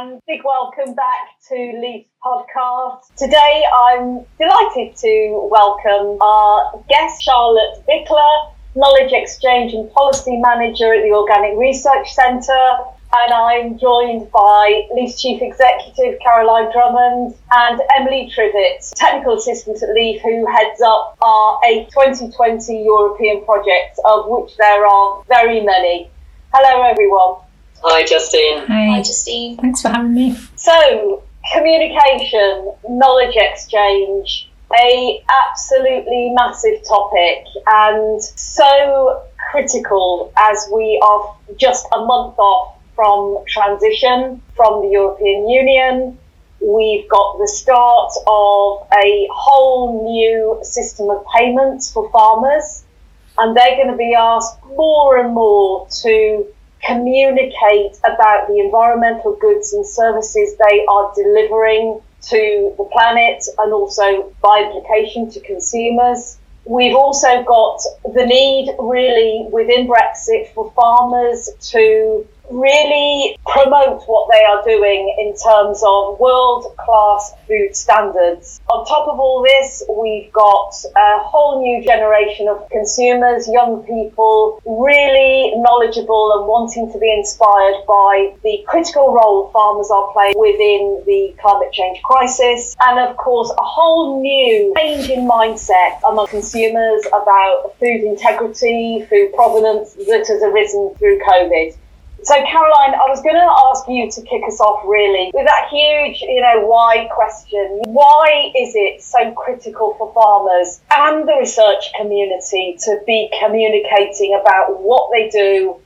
and big welcome back to Leaf Podcast. Today I'm delighted to welcome our guest, Charlotte Bickler, Knowledge Exchange and Policy Manager at the Organic Research Centre. And I'm joined by Leaf's Chief Executive, Caroline Drummond, and Emily Trivett, Technical Assistant at Leaf, who heads up our H2020 European projects, of which there are very many. Hello, everyone. Hi, Justine. Hi. Hi, Justine. Thanks for having me. So, communication, knowledge exchange, a absolutely massive topic and so critical as we are just a month off from transition from the European Union. We've got the start of a whole new system of payments for farmers, and they're going to be asked more and more to communicate about the environmental goods and services they are delivering to the planet and also by implication to consumers. We've also got the need really within Brexit for farmers to really promote what they are doing in terms of world class food standards. On top of all this, we've got a whole new generation of consumers, young people, really knowledgeable and wanting to be inspired by the critical role farmers are playing within the climate change crisis. And of course, a whole new change in mindset among consumers about food integrity, food provenance that has arisen through COVID. So, Caroline, I was going to ask you to kick us off really with that huge, you know, why question. Why is it so critical for farmers and the research community to be communicating about what they do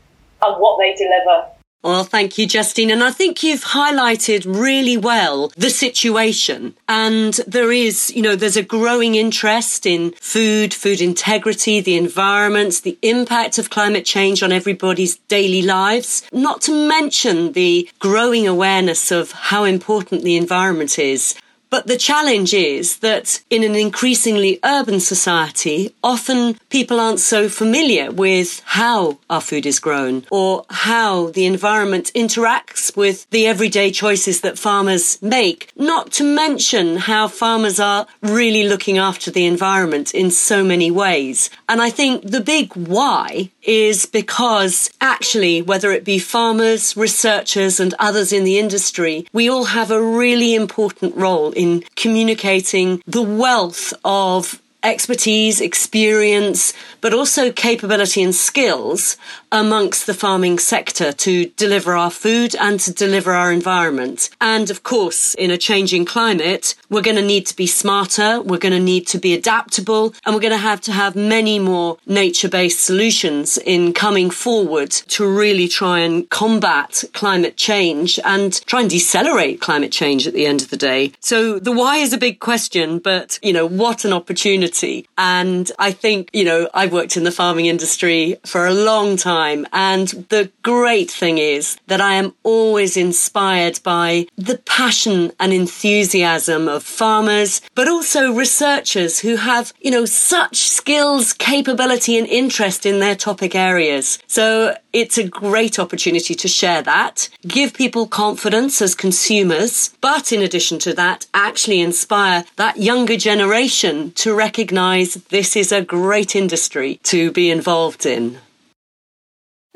and what they deliver? Well, thank you, Justine. And I think you've highlighted really well the situation. And there is, you know, there's a growing interest in food, food integrity, the environment, the impact of climate change on everybody's daily lives. Not to mention the growing awareness of how important the environment is. But the challenge is that in an increasingly urban society, often people aren't so familiar with how our food is grown or how the environment interacts with the everyday choices that farmers make. Not to mention how farmers are really looking after the environment in so many ways. And I think the big why is because actually, whether it be farmers, researchers and others in the industry, we all have a really important role in communicating the wealth of expertise, experience, but also capability and skills amongst the farming sector to deliver our food and to deliver our environment. And of course, in a changing climate, we're going to need to be smarter, we're going to need to be adaptable, and we're going to have to have many more nature based solutions in coming forward to really try and combat climate change and try and decelerate climate change at the end of the day. So the why is a big question, but you know, what an opportunity. And I think, you know, I've worked in the farming industry for a long time. And the great thing is that I am always inspired by the passion and enthusiasm of farmers, but also researchers who have, you know, such skills, capability and interest in their topic areas. So it's a great opportunity to share that, give people confidence as consumers, but in addition to that, actually inspire that younger generation to recognize this is a great industry to be involved in.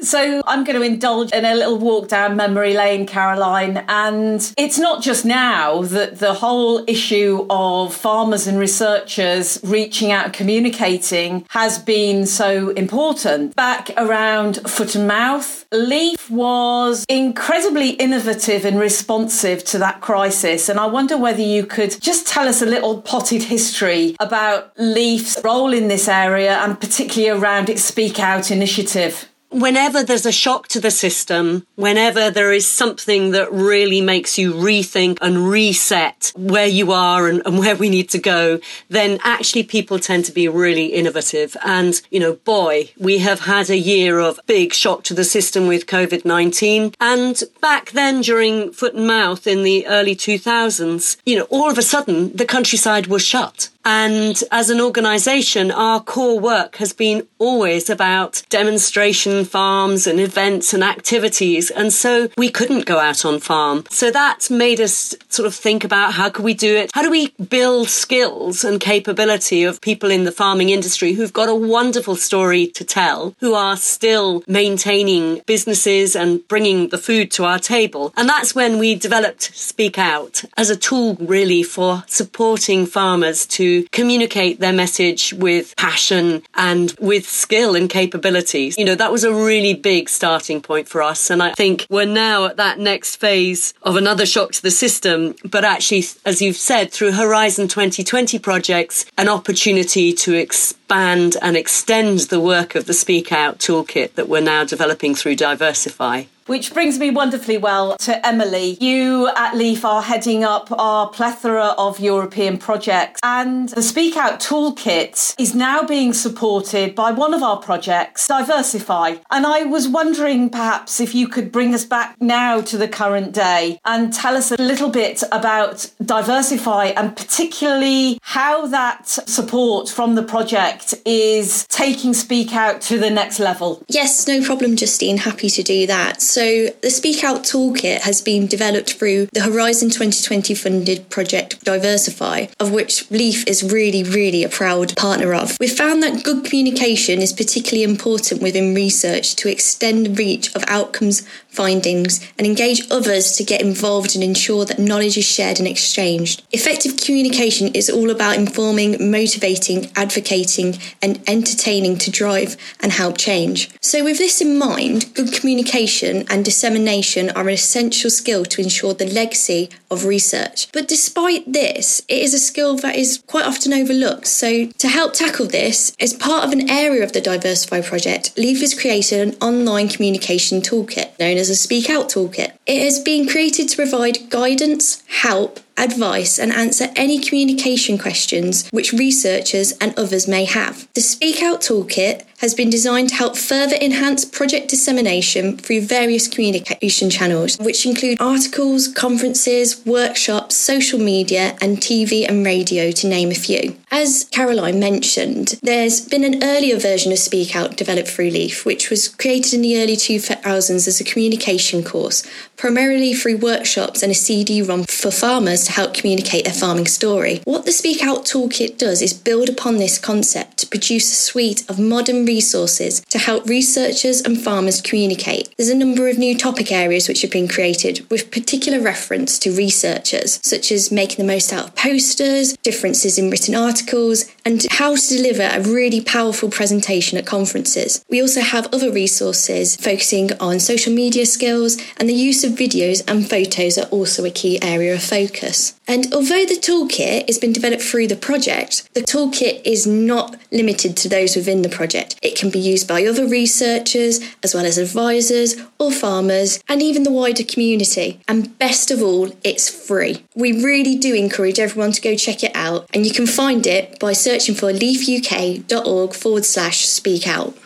So I'm going to indulge in a little walk down memory lane, Caroline. And it's not just now that the whole issue of farmers and researchers reaching out and communicating has been so important. Back around foot and mouth, Leaf was incredibly innovative and responsive to that crisis. And I wonder whether you could just tell us a little potted history about Leaf's role in this area and particularly around its Speak Out initiative whenever there's a shock to the system, whenever there is something that really makes you rethink and reset where you are and, and, where we need to go, then actually people tend to be really innovative. And, you know, boy, we have had a year of big shock to the system with COVID-19. And back then during foot and mouth in the early 2000s, you know, all of a sudden the countryside was shut And as an organisation, our core work has been always about demonstration farms and events and activities. And so we couldn't go out on farm. So that made us sort of think about how could we do it? How do we build skills and capability of people in the farming industry who've got a wonderful story to tell, who are still maintaining businesses and bringing the food to our table. And that's when we developed Speak Out as a tool really for supporting farmers to communicate their message with passion and with skill and capabilities. You know, that was a really big starting point for us. And I think we're now at that next phase of another shock to the system, but actually, as you've said, through Horizon 2020 projects, an opportunity to expand and extend the work of the Speak Out toolkit that we're now developing through Diversify. Which brings me wonderfully well to Emily. You at Leaf are heading up our plethora of European projects, and the Speak Out Toolkit is now being supported by one of our projects, Diversify. And I was wondering perhaps if you could bring us back now to the current day and tell us a little bit about Diversify and particularly how that support from the project is taking Speak Out to the next level. Yes, no problem, Justine. Happy to do that. So so, the Speak Out Toolkit has been developed through the Horizon 2020 funded project Diversify, of which Leaf is really, really a proud partner of. We've found that good communication is particularly important within research to extend the reach of outcomes findings and engage others to get involved and ensure that knowledge is shared and exchanged. Effective communication is all about informing, motivating, advocating, and entertaining to drive and help change. So, with this in mind, good communication and dissemination are an essential skill to ensure the legacy of research. But despite this, it is a skill that is quite often overlooked. So, to help tackle this, as part of an area of the Diversify project, Leaf has created an online communication toolkit known as a Speak Out Toolkit. It has been created to provide guidance, help, advice, and answer any communication questions which researchers and others may have. The Speak Out Toolkit has been designed to help further enhance project dissemination through various communication channels, which include articles, conferences, workshops, social media, and TV and radio, to name a few. As Caroline mentioned, there's been an earlier version of Speak Out developed through Leaf, which was created in the early 2000s as a communication course, primarily through workshops and a CD ROM for farmers to help communicate their farming story. What the Speak Out Toolkit does is build upon this concept to produce a suite of modern resources to help researchers and farmers communicate. There's a number of new topic areas which have been created with particular reference to researchers, such as making the most out of posters, differences in written articles, and how to deliver a really powerful presentation at conferences. We also have other resources focusing on social media skills, and the use of videos and photos are also a key area of focus. And although the toolkit has been developed through the project, the toolkit is not limited to those within the project. It can be used by other researchers, as well as advisors or farmers, and even the wider community. And best of all, it's free. We really do encourage everyone to go check it out, and you can find it by searching for leafuk.org forward slash speak out.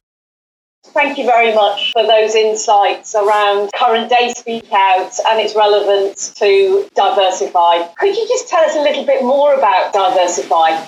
Thank you very much for those insights around current day speak out and its relevance to diversify. Could you just tell us a little bit more about diversify?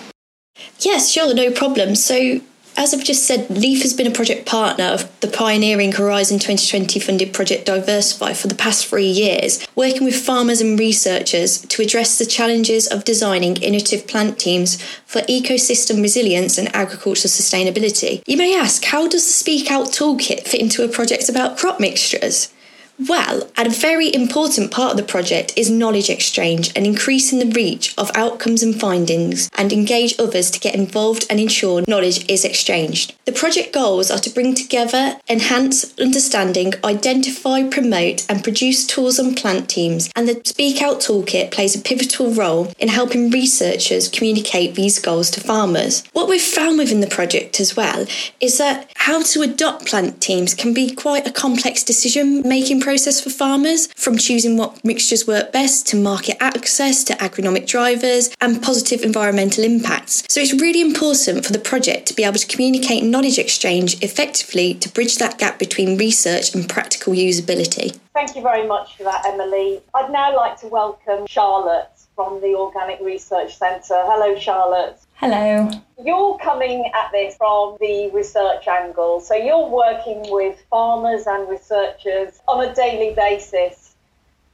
Yes, sure, no problem. So as I've just said, Leaf has been a project partner of the pioneering Horizon 2020 funded project Diversify for the past three years, working with farmers and researchers to address the challenges of designing innovative plant teams for ecosystem resilience and agricultural sustainability. You may ask, how does the Speak Out toolkit fit into a project about crop mixtures? Well, a very important part of the project is knowledge exchange and increasing the reach of outcomes and findings and engage others to get involved and ensure knowledge is exchanged. The project goals are to bring together, enhance understanding, identify, promote, and produce tools and plant teams, and the Speak Out Toolkit plays a pivotal role in helping researchers communicate these goals to farmers. What we've found within the project as well is that how to adopt plant teams can be quite a complex decision making process for farmers, from choosing what mixtures work best to market access to agronomic drivers and positive environmental impacts. So it's really important for the project to be able to communicate knowledge exchange effectively to bridge that gap between research and practical usability. Thank you very much for that, Emily. I'd now like to welcome Charlotte from the Organic Research Centre. Hello, Charlotte. Hello. You're coming at this from the research angle. So you're working with farmers and researchers on a daily basis.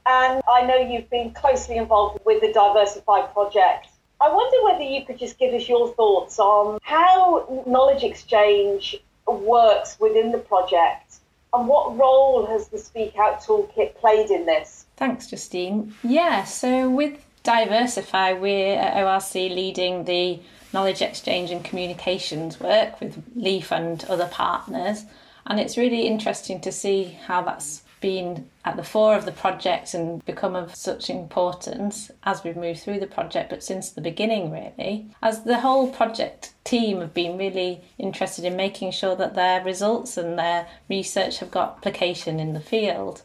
And I know you've been closely involved with the Diversify project. I wonder whether you could just give us your thoughts on how knowledge exchange works within the project and what role has the Speak Out Toolkit played in this? Thanks, Justine. Yeah, so with Diversify, we're at ORC leading the knowledge exchange and communications work with Leaf and other partners. And it's really interesting to see how that's been at the fore of the project and become of such importance as we've moved through the project, but since the beginning, really, as the whole project team have been really interested in making sure that their results and their research have got application in the field.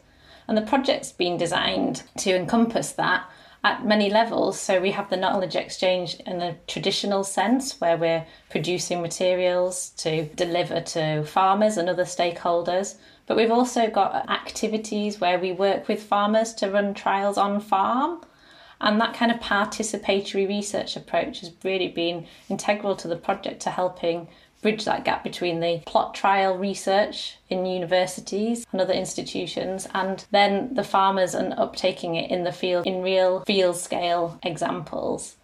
And the project's been designed to encompass that at many levels. So we have the knowledge exchange in a traditional sense, where we're producing materials to deliver to farmers and other stakeholders. But we've also got activities where we work with farmers to run trials on farm. And that kind of participatory research approach has really been integral to the project to helping bridge that gap between the plot trial research in universities and other institutions and then the farmers and uptaking it in the field in real field scale examples.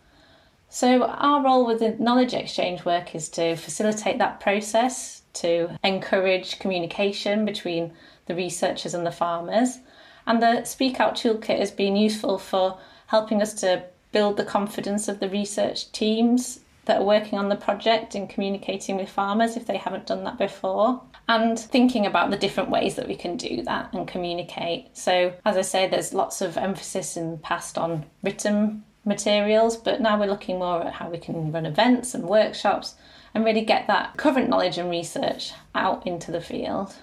So, our role with the knowledge exchange work is to facilitate that process, to encourage communication between the researchers and the farmers. And the Speak Out Toolkit has been useful for helping us to build the confidence of the research teams that are working on the project and communicating with farmers if they haven't done that before and thinking about the different ways that we can do that and communicate. So, as I say, there's lots of emphasis in the past on written materials, but now we're looking more at how we can run events and workshops and really get that current knowledge and research out into the field.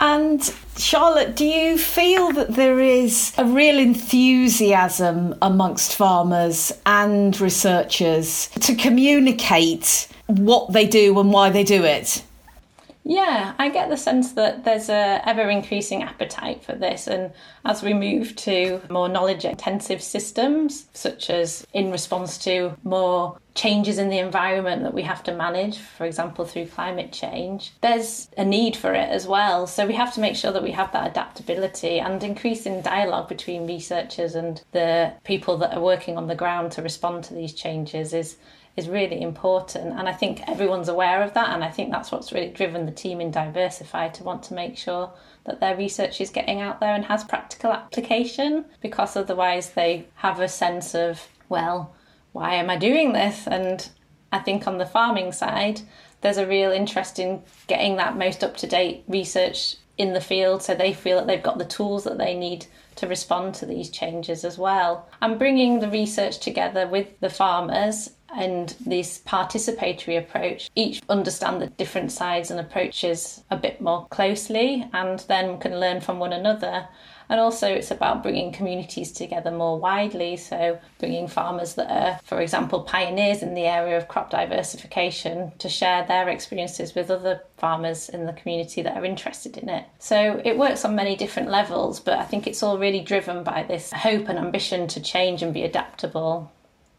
And Charlotte, do you feel that there is a real enthusiasm amongst farmers and researchers to communicate what they do and why they do it? Yeah, I get the sense that there's a ever increasing appetite for this and as we move to more knowledge intensive systems such as in response to more changes in the environment that we have to manage, for example, through climate change, there's a need for it as well. So we have to make sure that we have that adaptability and increasing dialogue between researchers and the people that are working on the ground to respond to these changes is is really important. And I think everyone's aware of that. And I think that's what's really driven the team in Diversify to want to make sure that their research is getting out there and has practical application because otherwise they have a sense of, well, why am I doing this? And I think on the farming side, there's a real interest in getting that most up to date research in the field so they feel that they've got the tools that they need to respond to these changes as well. And bringing the research together with the farmers and this participatory approach, each understand the different sides and approaches a bit more closely and then can learn from one another. And also, it's about bringing communities together more widely. So, bringing farmers that are, for example, pioneers in the area of crop diversification to share their experiences with other farmers in the community that are interested in it. So, it works on many different levels, but I think it's all really driven by this hope and ambition to change and be adaptable.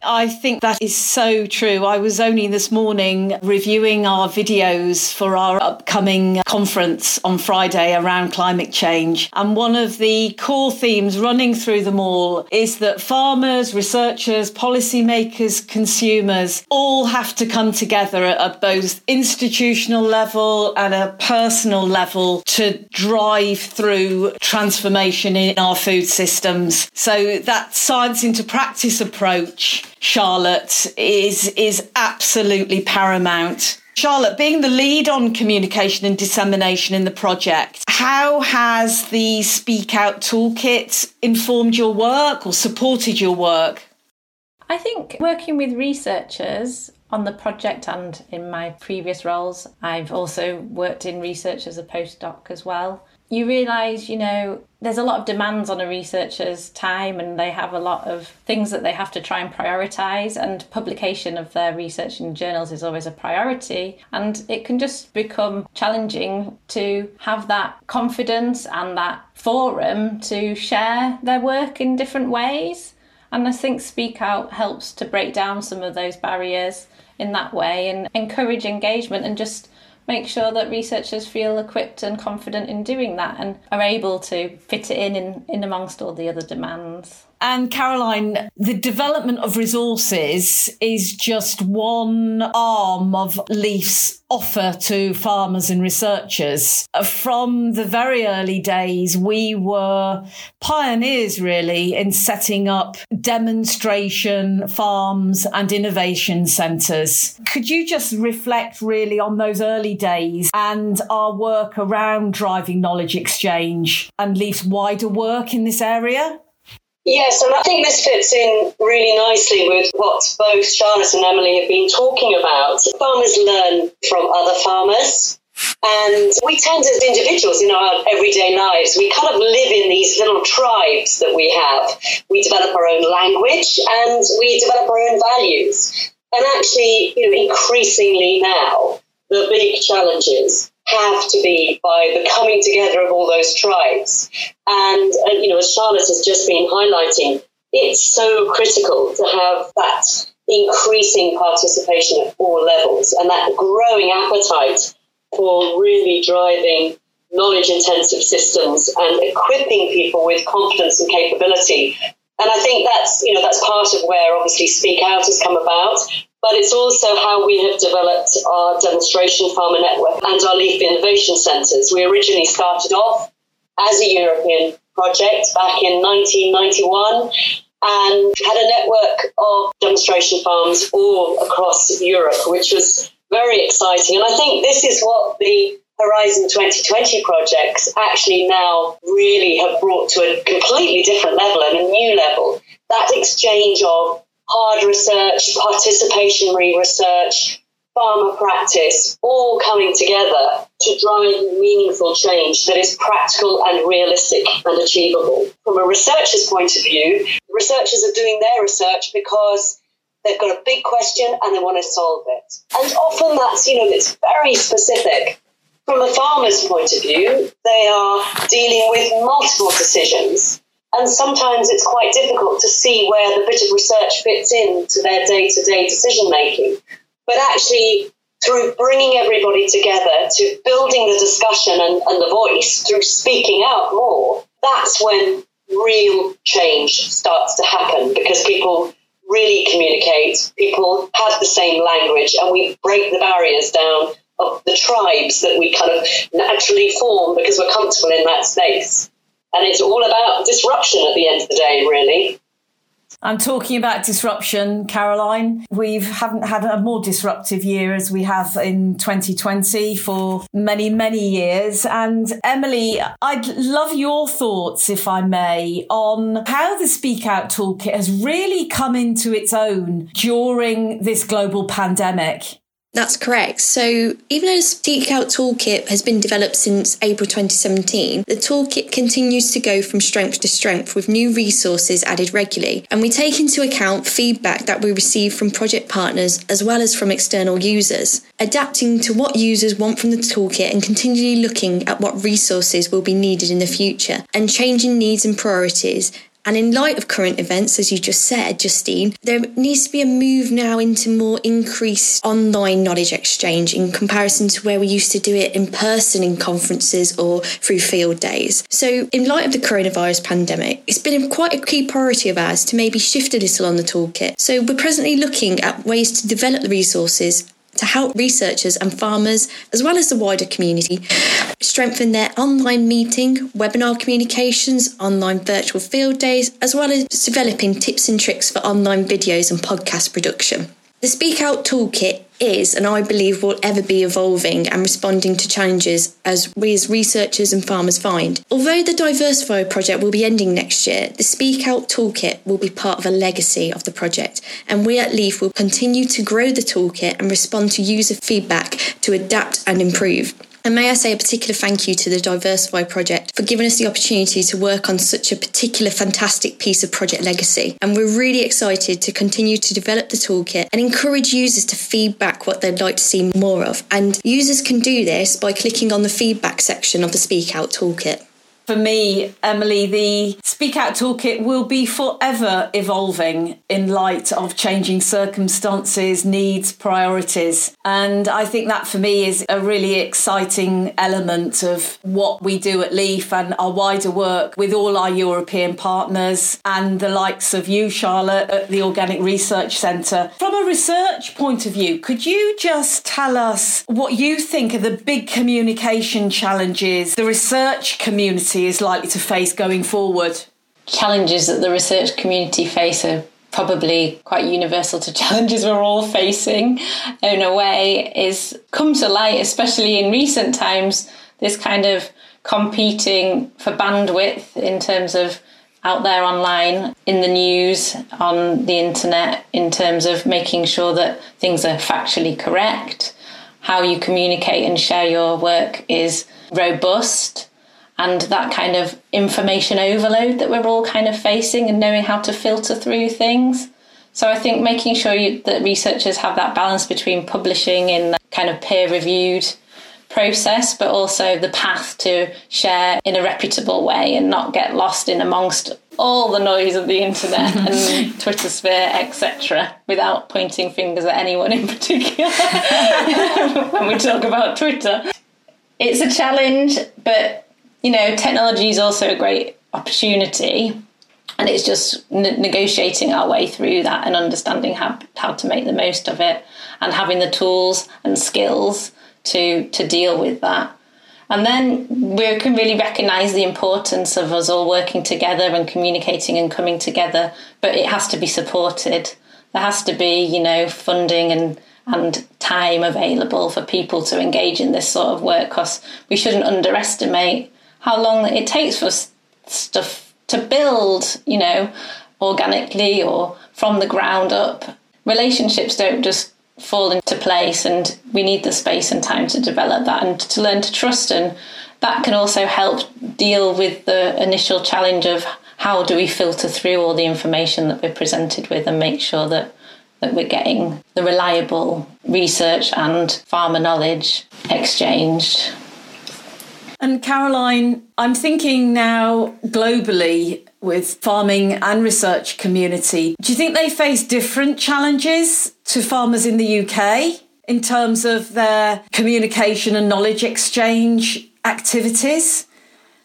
I think that is so true. I was only this morning reviewing our videos for our upcoming conference on Friday around climate change. And one of the core themes running through them all is that farmers, researchers, policymakers, consumers all have to come together at both institutional level and a personal level to drive through transformation in our food systems. So that science into practice approach Charlotte is is absolutely paramount. Charlotte, being the lead on communication and dissemination in the project, how has the Speak Out Toolkit informed your work or supported your work? I think working with researchers on the project and in my previous roles, I've also worked in research as a postdoc as well. You realize, you know, there's a lot of demands on a researcher's time and they have a lot of things that they have to try and prioritize and publication of their research in journals is always a priority. And it can just become challenging to have that confidence and that forum to share their work in different ways. And I think Speak Out helps to break down some of those barriers in that way and encourage engagement and just make sure that researchers feel equipped and confident in doing that and are able to fit it in, in, in amongst all the other demands. And Caroline, the development of resources is just one arm of LEAF's offer to farmers and researchers. Uh, from the very early days, we were pioneers really in setting up demonstration farms and innovation centres. Could you just reflect really on those early days and our work around driving knowledge exchange and LEAF's wider work in this area? Yes, and I think this fits in really nicely with what both Charlotte and Emily have been talking about. Farmers learn from other farmers. And we tend as individuals in our everyday lives, we kind of live in these little tribes that we have. We develop our own language and we develop our own values. And actually, you know, increasingly now, the big challenges have to be by the coming together of all those tribes. And, and you know, as Charlotte has just been highlighting, it's so critical to have that increasing participation at all levels and that growing appetite for really driving knowledge intensive systems and equipping people with confidence and capability. And I think that's, you know, that's part of where obviously Speak Out has come about but it's also how we have developed our demonstration farmer network and our LEAF Innovation Centres. We originally started off as a European project back in 1991 and had a network of demonstration farms all across Europe, which was very exciting. And I think this is what the Horizon 2020 projects actually now really have brought to a completely different level and a new level. That exchange of hard research, participatory research, farmer practice, all coming together to drive meaningful change that is practical and realistic and achievable. From a researcher's point of view, researchers are doing their research because they've got a big question and they want to solve it. And often that's, you know, it's very specific. From a farmer's point of view, they are dealing with multiple decisions and sometimes it's quite difficult to see where the bit of research fits in to their day to day decision making. But actually, through bringing everybody together, to building the discussion and, and the voice, through speaking out more, that's when real change starts to happen because people really communicate, people have the same language, and we break the barriers down of the tribes that we kind of naturally form because we're comfortable in that space. And it's all about disruption at the end of the day, really. I'm talking about disruption, Caroline. We haven't had a more disruptive year as we have in 2020 for many, many years. And Emily, I'd love your thoughts, if I may, on how the Speak Out Toolkit has really come into its own during this global pandemic. That's correct. So, even though the Speak Out Toolkit has been developed since April 2017, the toolkit continues to go from strength to strength with new resources added regularly. And we take into account feedback that we receive from project partners as well as from external users, adapting to what users want from the toolkit and continually looking at what resources will be needed in the future and changing needs and priorities and in light of current events, as you just said, Justine, there needs to be a move now into more increased online knowledge exchange in comparison to where we used to do it in person in conferences or through field days. So, in light of the coronavirus pandemic, it's been quite a key priority of ours to maybe shift a little on the toolkit. So, we're presently looking at ways to develop the resources to help researchers and farmers, as well as the wider community, strengthen their online meeting, webinar communications, online virtual field days, as well as developing tips and tricks for online videos and podcast production. The Speak Out Toolkit is, and I believe will ever be evolving and responding to challenges as we as researchers and farmers find. Although the Diversify project will be ending next year, the Speak Out Toolkit will be part of a legacy of the project, and we at LEAF will continue to grow the toolkit and respond to user feedback to adapt and improve. And may I say a particular thank you to the Diversify project for giving us the opportunity to work on such a particular fantastic piece of project legacy. And we're really excited to continue to develop the toolkit and encourage users to feedback what they'd like to see more of. And users can do this by clicking on the feedback section of the Speak Out toolkit. For me, Emily, the Speak Out Toolkit will be forever evolving in light of changing circumstances, needs, priorities. And I think that for me is a really exciting element of what we do at Leaf and our wider work with all our European partners and the likes of you, Charlotte, at the Organic Research Centre. From a research point of view, could you just tell us what you think are the big communication challenges the research community is likely to face going forward? Challenges that the research community face are probably quite universal to challenges we're all facing in a way is come to light especially in recent times this kind of competing for bandwidth in terms of out there online, in the news, on the internet, in terms of making sure that things are factually correct. How you communicate and share your work is robust. And that kind of information overload that we're all kind of facing and knowing how to filter through things. So I think making sure you, that researchers have that balance between publishing in the kind of peer reviewed process, but also the path to share in a reputable way and not get lost in amongst all the noise of the internet and Twitter sphere, etc., without pointing fingers at anyone in particular when we talk about Twitter. It's a challenge, but you know, technology is also a great opportunity. And it's just ne- negotiating our way through that and understanding how, how to make the most of it and having the tools and skills to to deal with that. And then we can really recognise the importance of us all working together and communicating and coming together. But it has to be supported. There has to be, you know, funding and and time available for people to engage in this sort of work because we shouldn't underestimate how long it takes for stuff to build, you know, organically or from the ground up. Relationships don't just fall into place and we need the space and time to develop that and to learn to trust and that can also help deal with the initial challenge of how do we filter through all the information that we're presented with and make sure that that we're getting the reliable research and farmer knowledge exchanged. And Caroline, I'm thinking now globally with farming and research community. Do you think they face different challenges to farmers in the UK in terms of their communication and knowledge exchange activities?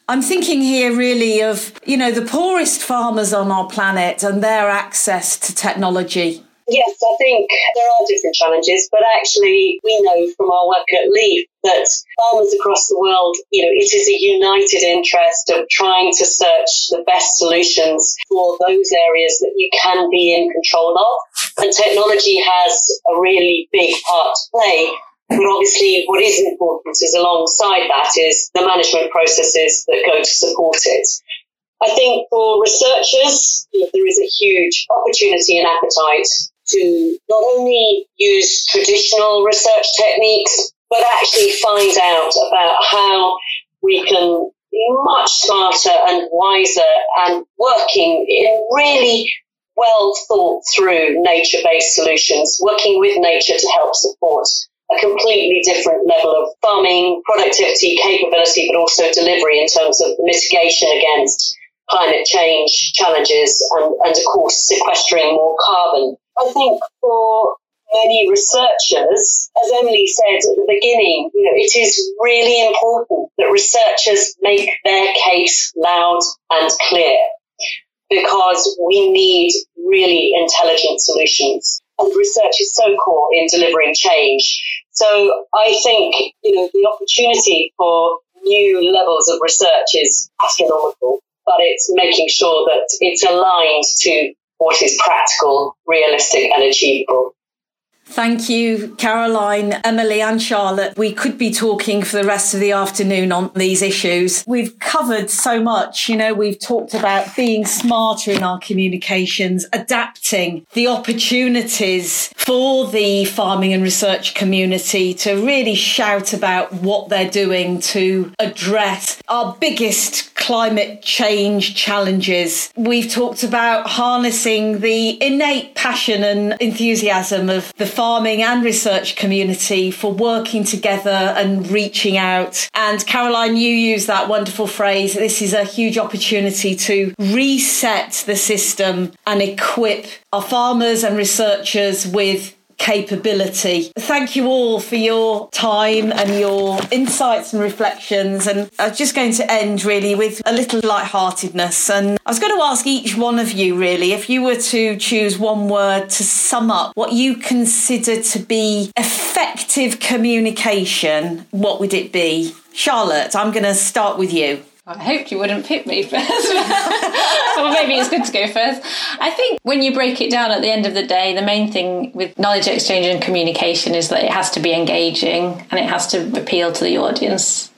I'm thinking here really of, you know, the poorest farmers on our planet and their access to technology. Yes, I think there are different challenges, but actually, we know from our work at LEAF that farmers across the world, you know, it is a united interest of trying to search the best solutions for those areas that you can be in control of. And technology has a really big part to play. But obviously, what is important is alongside that is the management processes that go to support it. I think for researchers, there is a huge opportunity and appetite to not only use traditional research techniques, but actually find out about how we can be much smarter and wiser and working in really well thought through nature based solutions, working with nature to help support a completely different level of farming, productivity, capability, but also delivery in terms of mitigation against climate change challenges and, and of course sequestering more carbon. I think for many researchers, as Emily said at the beginning, you know, it is really important that researchers make their case loud and clear because we need really intelligent solutions. And research is so core in delivering change. So I think, you know, the opportunity for new levels of research is astronomical, but it's making sure that it's aligned to what is practical, realistic, and achievable. Thank you, Caroline, Emily, and Charlotte. We could be talking for the rest of the afternoon on these issues. We've covered so much. You know, we've talked about being smarter in our communications, adapting the opportunities for the farming and research community to really shout about what they're doing to address our biggest climate change challenges. We've talked about harnessing the innate passion and enthusiasm of the farming and research community for working together and reaching out. And Caroline, you use that wonderful phrase this is a huge opportunity to reset the system and equip our farmers and researchers with capability. Thank you all for your time and your insights and reflections. And I was just going to end really with a little lightheartedness. And I was going to ask each one of you really if you were to choose one word to sum up what you consider to be effective communication, what would it be? Charlotte, I'm going to start with you. I hoped you wouldn't pick me first. well, maybe it's good to go first. I think when you break it down at the end of the day, the main thing with knowledge exchange and communication is that it has to be engaging and it has to appeal to the audience,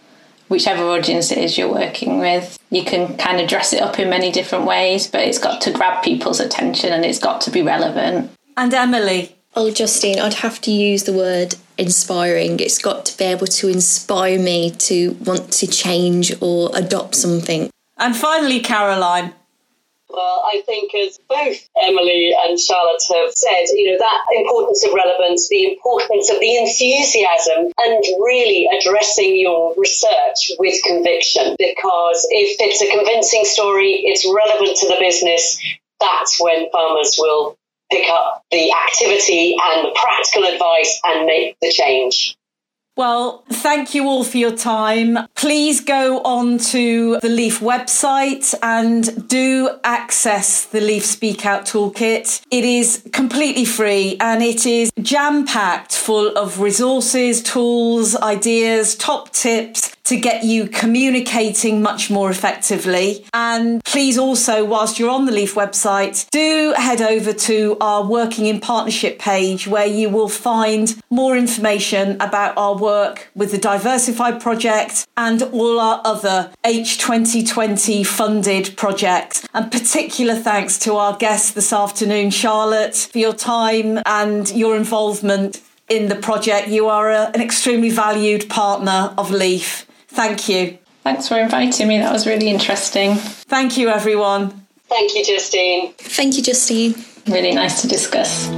whichever audience it is you're working with. You can kind of dress it up in many different ways, but it's got to grab people's attention and it's got to be relevant. And Emily. Oh, Justine, I'd have to use the word inspiring. It's got to be able to inspire me to want to change or adopt something. And finally, Caroline. Well, I think as both Emily and Charlotte have said, you know, that importance of relevance, the importance of the enthusiasm and really addressing your research with conviction. Because if it's a convincing story, it's relevant to the business, that's when farmers will pick up the activity and the practical advice and make the change. Well, thank you all for your time. Please go on to the Leaf website and do access the Leaf Speak Out Toolkit. It is completely free and it is jam packed full of resources, tools, ideas, top tips to get you communicating much more effectively. And please also, whilst you're on the Leaf website, do head over to our Working in Partnership page where you will find more information about our work with the Diversified project and all our other H2020 funded projects. And particular thanks to our guest this afternoon, Charlotte, for your time and your involvement in the project. You are a, an extremely valued partner of Leaf. Thank you. Thanks for inviting me. That was really interesting. Thank you, everyone. Thank you, Justine. Thank you, Justine. Really nice to discuss.